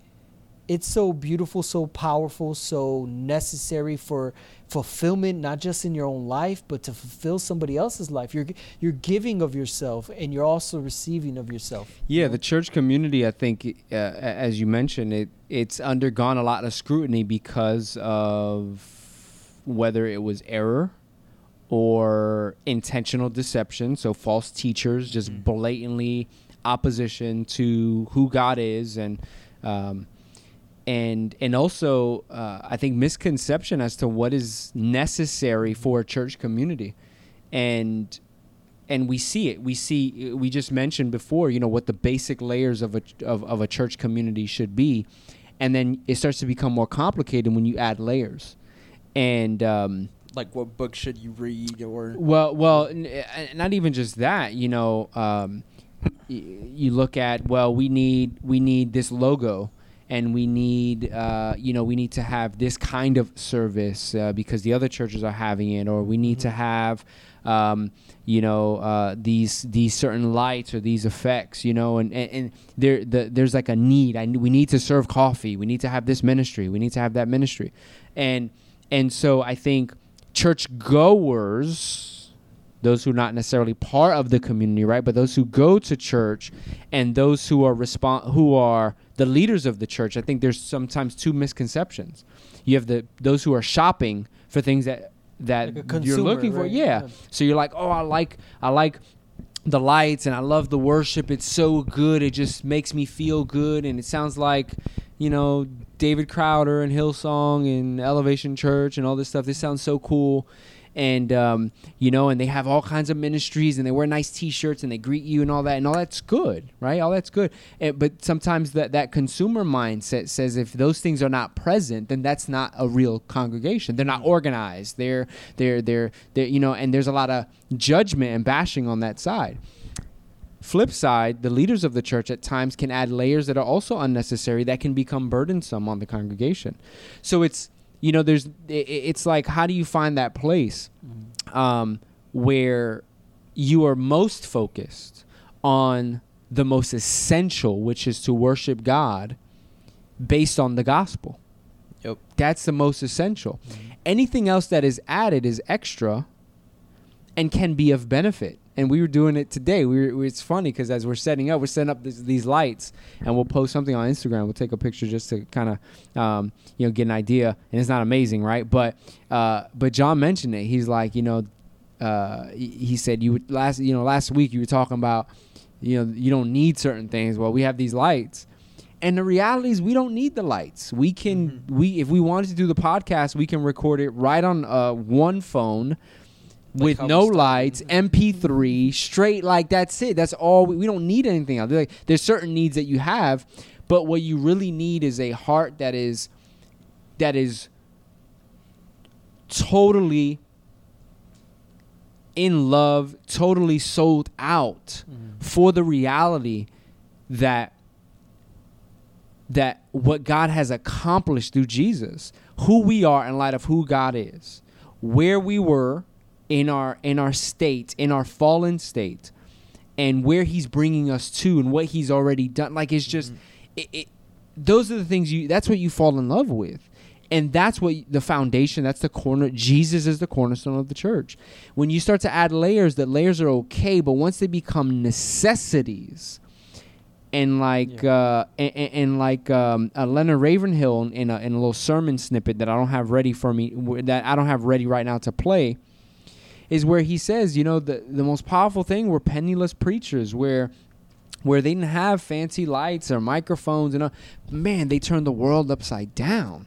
it's so beautiful, so powerful, so necessary for fulfillment, not just in your own life, but to fulfill somebody else's life. You're you're giving of yourself, and you're also receiving of yourself. Yeah, you know? the church community, I think, uh, as you mentioned, it it's undergone a lot of scrutiny because of whether it was error or intentional deception, so false teachers just Mhm. blatantly opposition to who God is, and um, and and also uh, I think misconception as to what is necessary for a church community, and and we see it. We see we just mentioned before, you know, what the basic layers of a of, of a church community should be, and then it starts to become more complicated when you add layers, and um, Like, what book should you read or well, well, n- uh, not even just that. You know, um, y- you look at well, we need we need this logo, and we need uh, you know we need to have this kind of service uh, because the other churches are having it, or we need to have um, you know uh, these these certain lights or these effects. You know, and and, and there the, there's like a need. I we need to serve coffee. We need to have this ministry. We need to have that ministry, and and so I think church goers those who are not necessarily part of the community right but those who go to church and those who are respon- who are the leaders of the church i think there's sometimes two misconceptions. You have the those who are shopping for things that that Like a you're consumer, looking for. right? yeah. Yeah. so you're like oh i like i like the lights and i love the worship. It's so good. It just makes me feel good. And it sounds like you know david crowder and hillsong and elevation church and all this stuff. This sounds so cool and um, you know and they have all kinds of ministries and they wear nice t-shirts and they greet you and all that and all that's good right? All that's good. And, but sometimes that that consumer mindset says if those things are not present then that's not a real congregation. They're not organized. They're they're they're, they're you know and there's a lot of judgment and bashing on that side. Flip side, the leaders of the church at times can add layers that are also unnecessary that can become burdensome on the congregation. So it's you know there's it's like how do you find that place um, where you are most focused on the most essential, which is to worship God based on the gospel. Yep. That's the most essential. Anything else that is added is extra and can be of benefit. And we were doing it today. We were, it's funny because as we're setting up, we're setting up this, these lights, and we'll post something on Instagram. We'll take a picture just to kind of, um, you know, get an idea. And it's not amazing, right? But, uh, but John mentioned it. He's like, you know, uh, he, said you would last, you know, last week you were talking about, you know, you don't need certain things. Well, we have these lights. And the reality is, we don't need the lights. We can, we if we wanted to do the podcast, we can record it right on uh, one phone, Like with no lights, MP3, straight like that's it. That's all. We, we don't need anything else. Like, there's certain needs that you have, but what you really need is a heart that is that is totally in love, totally sold out for the reality that that what God has accomplished through Jesus, who we are in light of who God is, where we were in our in our state, in our fallen state, and where He's bringing us to, and what He's already done. Like it's just, it, it, those are the things you. That's what you fall in love with, and that's what the foundation. That's the corner. Jesus is the cornerstone of the church. When you start to add layers, that layers are okay, but once they become necessities and like uh, and, and, and like um, uh, Leonard Ravenhill in a, in a little sermon snippet that I don't have ready for me that I don't have ready right now to play is where he says you know the the most powerful thing were penniless preachers where where they didn't have fancy lights or microphones and uh, man they turned the world upside down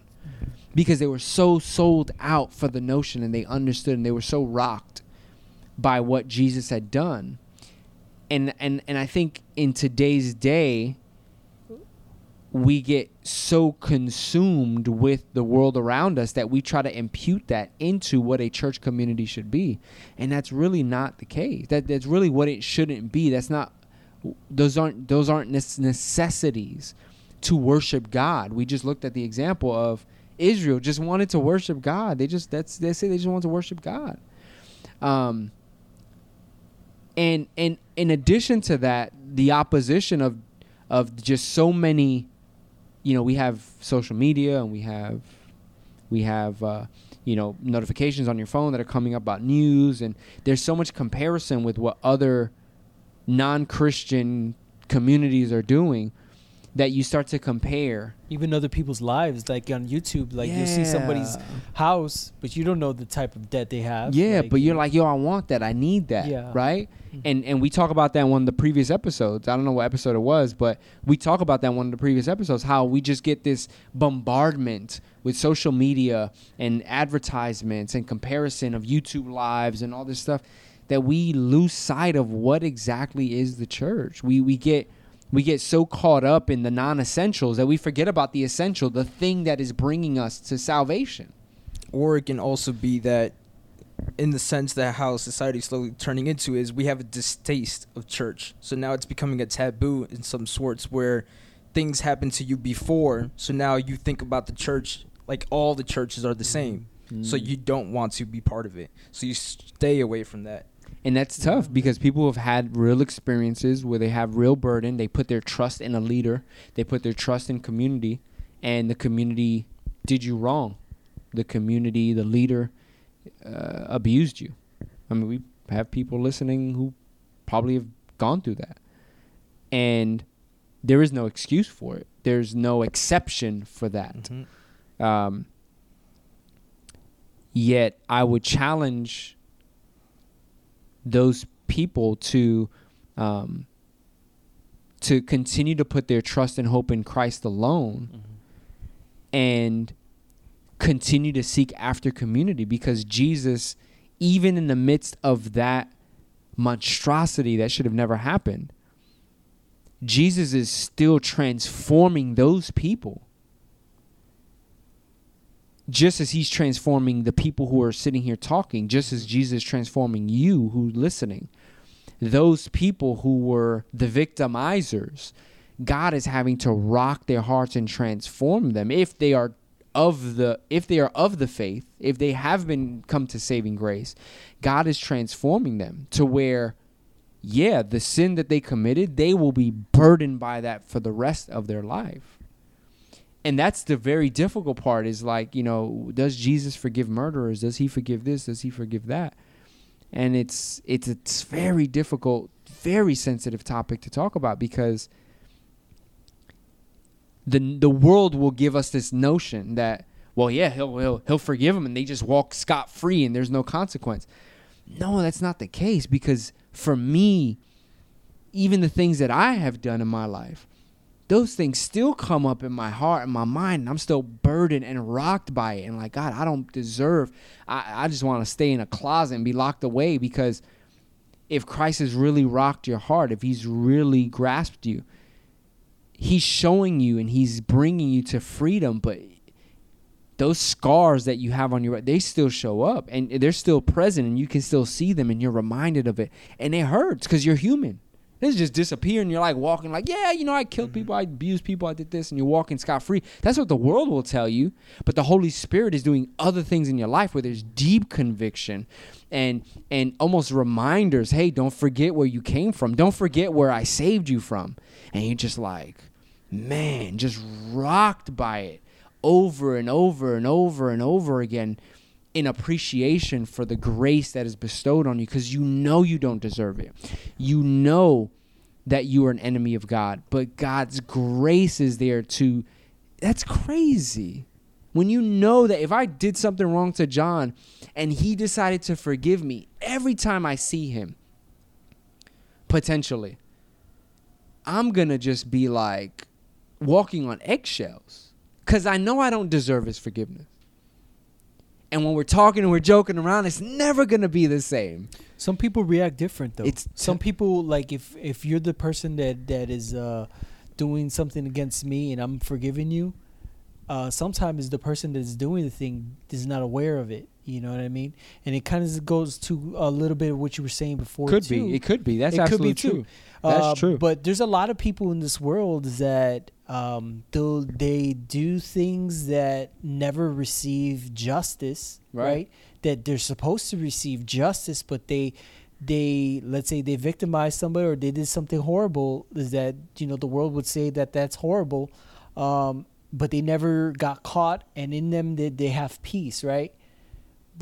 because they were so sold out for the notion and they understood and they were so rocked by what Jesus had done. And and and I think in today's day we get so consumed with the world around us that we try to impute that into what a church community should be. And that's really not the case. That that's really what it shouldn't be. That's not those aren't those aren't necessities to worship God. We just looked at the example of Israel just wanted to worship God. They just that's they say they just want to worship God. Um and and in addition to that the opposition of of just so many you know we have social media and we have we have uh, you know notifications on your phone that are coming up about news. And there's so much comparison with what other non-christian communities are doing that you start to compare. Even other people's lives like on youtube like you'll see somebody's house but you don't know the type of debt they have yeah Like, but you're like yo i want that. I need that Yeah. right? Mhm. and and we talk about that in one of the previous episodes. I don't know what episode it was but we talk about that in one of the previous episodes how we just get this bombardment with social media and advertisements and comparison of youtube lives and all this stuff that we lose sight of what exactly is the church. We we get we get so caught up in the non-essentials that we forget about the essential the thing that is bringing us to salvation Or it can also be that, in the sense that how society is slowly turning into is we have a distaste of church. So now it's becoming a taboo in some sorts where things happened to you before. So now you think about the church like all the churches are the same. So Mm. you don't want to be part of it. So you stay away from that. And that's tough because people have had real experiences where they have real burden. They put their trust in a leader, they put their trust in community, and the community did you wrong. The community, the leader, uh, abused you. I mean, we have people listening who probably have gone through that. And there is no excuse for it, there's no exception for that. Um, yet I would challenge those people to um, to continue to put their trust and hope in Christ alone and continue to seek after community because Jesus even in the midst of that monstrosity that should have never happened Jesus is still transforming those people just as he's transforming the people who are sitting here talking, just as Jesus is transforming you who's listening, those people who were the victimizers, God is having to rock their hearts and transform them. If they are of the if they are of the faith, if they have been come to saving grace, God is transforming them to where yeah, the sin that they committed, they will be burdened by that for the rest of their life and that's the very difficult part is like you know does jesus forgive murderers? Does he forgive this? Does he forgive that? And it's it's a very difficult very sensitive topic to talk about because the the world will give us this notion that well yeah he'll he'll, he'll forgive them and they just walk scot free and there's no consequence. No that's not the case because for me even the things that i have done in my life those things still come up in my heart and my mind and i'm still burdened and rocked by it. And like god i don't deserve i, I just want to stay in a closet and be locked away because if christ has really rocked your heart if he's really grasped you he's showing you and he's bringing you to freedom. But those scars that you have on your they still show up and they're still present and you can still see them and you're reminded of it. And it hurts because you're human this just disappear and you're like walking like yeah you know i killed people i abused people i did this and you're walking scot-free. That's what the world will tell you but the holy spirit is doing other things in your life where there's deep conviction and and almost reminders hey don't forget where you came from. Don't forget where i saved you from. And you're just like man just rocked by it over and over and over and over again in appreciation for the grace that is bestowed on you because you know you don't deserve it. You know that you are an enemy of God, but God's grace is there to. That's crazy. When you know that if I did something wrong to John and he decided to forgive me every time I see him, potentially, I'm going to just be like walking on eggshells because I know I don't deserve his forgiveness. And when we're talking and we're joking around, it's never gonna be the same. Some people react different though. It's some people like if if you're the person that that is uh doing something against me and I'm forgiving you, uh sometimes the person that's doing the thing is not aware of it. You know what I mean? And it kind of goes to a little bit of what you were saying before. Could too. be. It could be. That's It could be absolutely true. true. That's Uh, true. But there's a lot of people in this world that um, though they do things that never receive justice, Right. right. That they're supposed to receive justice, but they they let's say they victimized somebody or they did something horrible. Is that you know the world would say that that's horrible. Um, but they never got caught, and in them they, they have peace, right?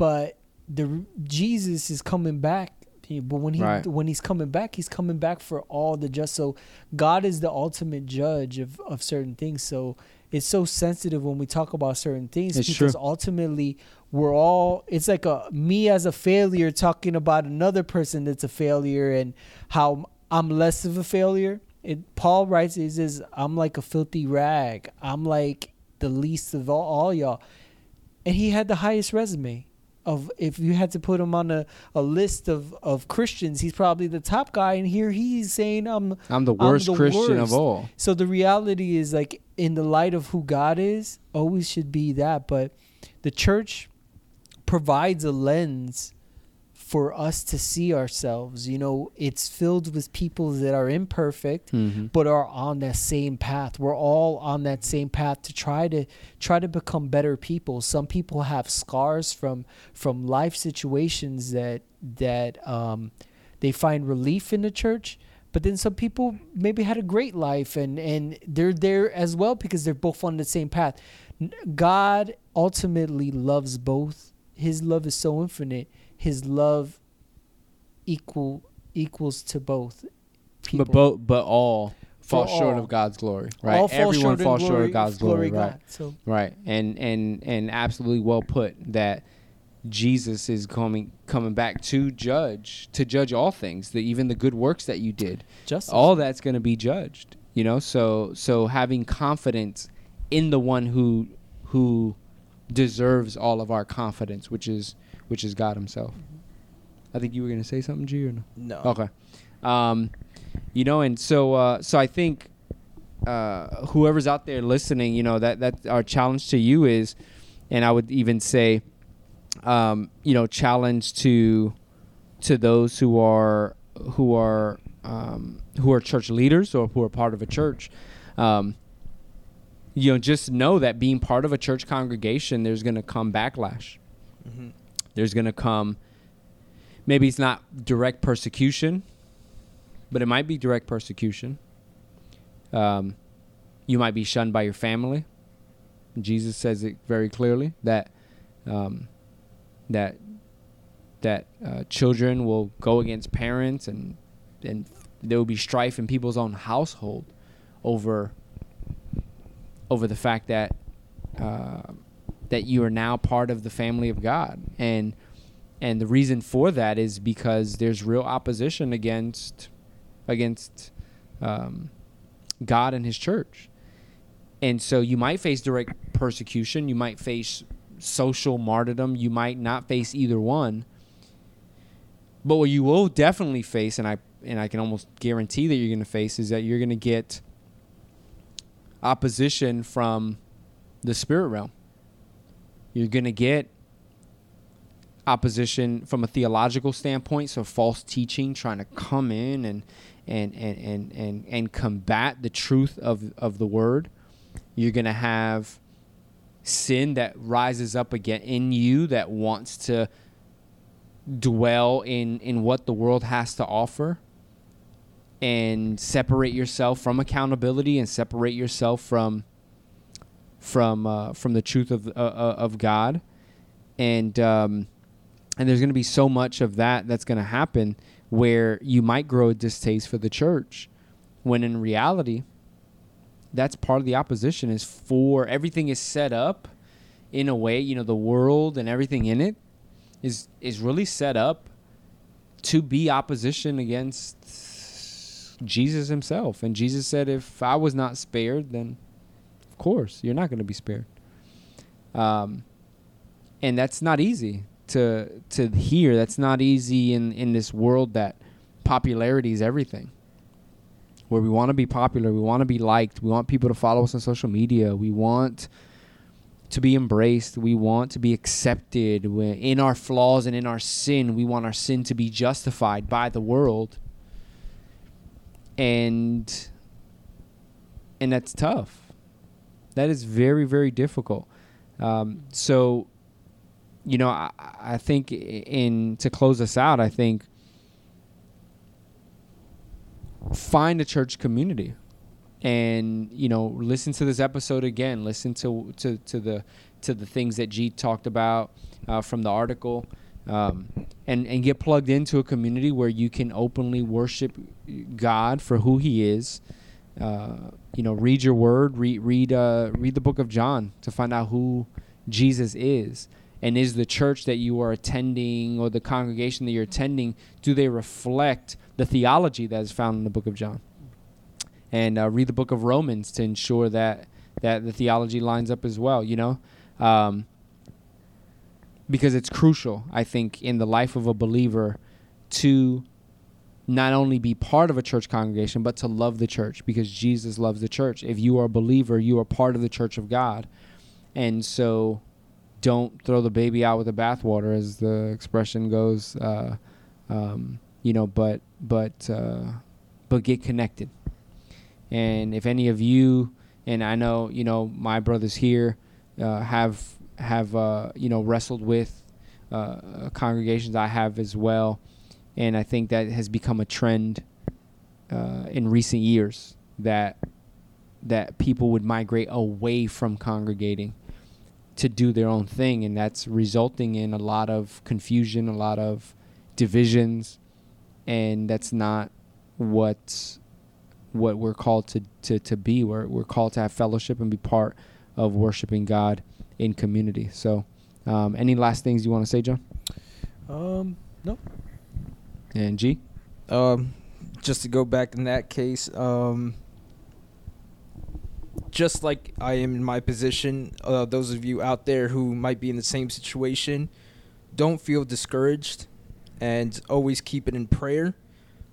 But the Jesus is coming back. But when he Right. when he's coming back, he's coming back for all the just. So God is the ultimate judge of, of certain things. So it's so sensitive when we talk about certain things It's because true. ultimately we're all it's like a me as a failure talking about another person that's a failure and how I'm less of a failure. It Paul writes he says I'm like a filthy rag. I'm like the least of all, all y'all. And he had the highest resume of if you had to put him on a, a list of, of Christians, he's probably the top guy and here he's saying I'm I'm the I'm worst the Christian of all. so the reality is like in the light of who God is, always should be that. But the church provides a lens for us to see ourselves. You know, it's filled with people that are imperfect Mhm. but are on that same path. We're all on that same path to try to try to become better people. Some people have scars from from life situations that that um, they find relief in the church. But then some people maybe had a great life and and they're there as well because they're both on the same path. God ultimately loves both. His love is so infinite. His love equal equals to both. People. But both, but all fall short of God's glory, right? All fall Everyone falls short glory- of God's glory, right? God. So Right, and and and absolutely well put that Jesus is coming coming back to judge to judge all things, the, even the good works that you did. justice. All that's going to be judged, you know. So so having confidence in the one who who deserves all of our confidence, which is which is God Himself. I think you were going to say something, G, or no? No. Okay. Um, you know, and so uh, so I think uh, whoever's out there listening, you know, that that our challenge to you is, and I would even say, um, you know, challenge to to those who are who are um, who are church leaders or who are part of a church. Um, you know, just know that being part of a church congregation, there's going to come backlash hmm there's going to come maybe it's not direct persecution but it might be direct persecution. Um, you might be shunned by your family. Jesus says it very clearly that um, that that uh, children will go against parents and and there will be strife in people's own household over over the fact that uh, that you are now part of the family of God, and and the reason for that is because there's real opposition against against um, God and His church, and so you might face direct persecution, you might face social martyrdom, you might not face either one, but what you will definitely face, and I and I can almost guarantee that you're going to face, is that you're going to get opposition from the spirit realm. You're going to get opposition from a theological standpoint, so false teaching trying to come in and and and and and, and combat the truth of of the word. You're going to have sin that rises up again in you that wants to dwell in in what the world has to offer and separate yourself from accountability and separate yourself from from uh, from the truth of uh, uh, of God, and um, and there's going to be so much of that that's going to happen where you might grow a distaste for the church, when in reality, that's part of the opposition is for everything is set up in a way you know the world and everything in it is is really set up to be opposition against Jesus himself. And Jesus said, if I was not spared, then course you're not going to be spared. Um, and that's not easy to to hear. That's not easy in in this world that popularity is everything. Where we want to be popular, we want to be liked, we want people to follow us on social media, we want to be embraced, we want to be accepted We- in our flaws and in our sin. We want our sin to be justified by the world and and that's tough. That is very very difficult. Um, so, you know, I, I think in to close us out, I think find a church community. and you know listen to this episode again listen to to to the to the things that G talked about uh, from the article um, and and get plugged into a community where you can openly worship God for who He is. Uh, you know, read your word, read read uh, read the book of John to find out who Jesus is, and is the church that you are attending or the congregation that you're attending do they reflect the theology that is found in the book of John? And uh, read the book of Romans to ensure that that the theology lines up as well. You know. Um, because it's crucial, I think, in the life of a believer to not only be part of a church congregation, but to love the church because Jesus loves the church. If you are a believer, you are part of the church of God. And so don't throw the baby out with the bathwater, as the expression goes. Uh, um, you know, but but uh, but get connected. And if any of you, and I know you know my brothers here uh, have have uh, you know wrestled with uh, congregations. I have as well, and I think that has become a trend uh, in recent years that that people would migrate away from congregating to do their own thing, and that's resulting in a lot of confusion, a lot of divisions, and that's not what what we're called to, to, to be. We're, we're called to have fellowship and be part of worshiping God in community. So, um, any last things you want to say, John? Um, no. And G? Um, just to go back in that case, um, just like I am in my position, uh, those of you out there who might be in the same situation, don't feel discouraged, and always keep it in prayer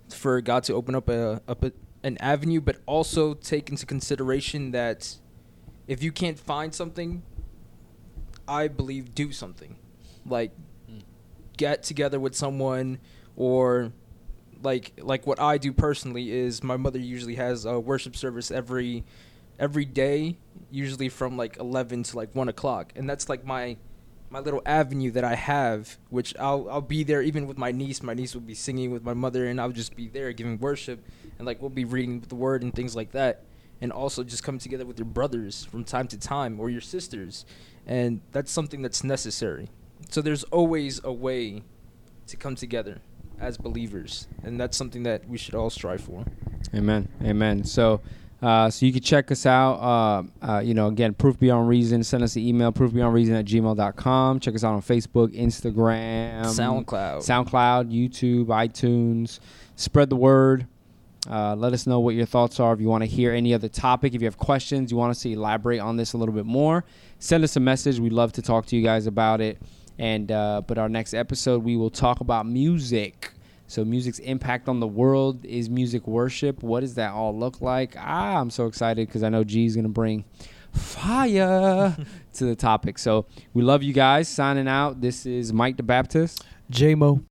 for God to open up a, up a an avenue, but also take into consideration that if you can't find something, I believe do something, like get together with someone or like like what I do personally is my mother usually has a worship service every every day, usually from like eleven to like one o'clock, and that's like my my little avenue that I have, which I'll I'll be there even with my niece. My niece will be singing with my mother, and I'll just be there giving worship, and like we'll be reading the word and things like that, and also just come together with your brothers from time to time or your sisters, and that's something that's necessary. So there's always a way to come together as believers, and that's something that we should all strive for. Amen. Amen. So, uh, so you can check us out. Uh, uh, you know, again, Proof Beyond Reason. Send us an email, proofbeyondreason at gmail.com. Check us out on Facebook, Instagram, SoundCloud. SoundCloud, YouTube, iTunes. Spread the word. Uh, let us know what your thoughts are. If you want to hear any other topic, if you have questions, you want us to elaborate on this a little bit more, send us a message. We'd love to talk to you guys about it. And uh, but our next episode, we will talk about music. So music's impact on the world is music worship. What does that all look like? Ah, I'm so excited because I know G's gonna bring fire to the topic. So we love you guys. Signing out. This is Mike the Baptist. J-Mo.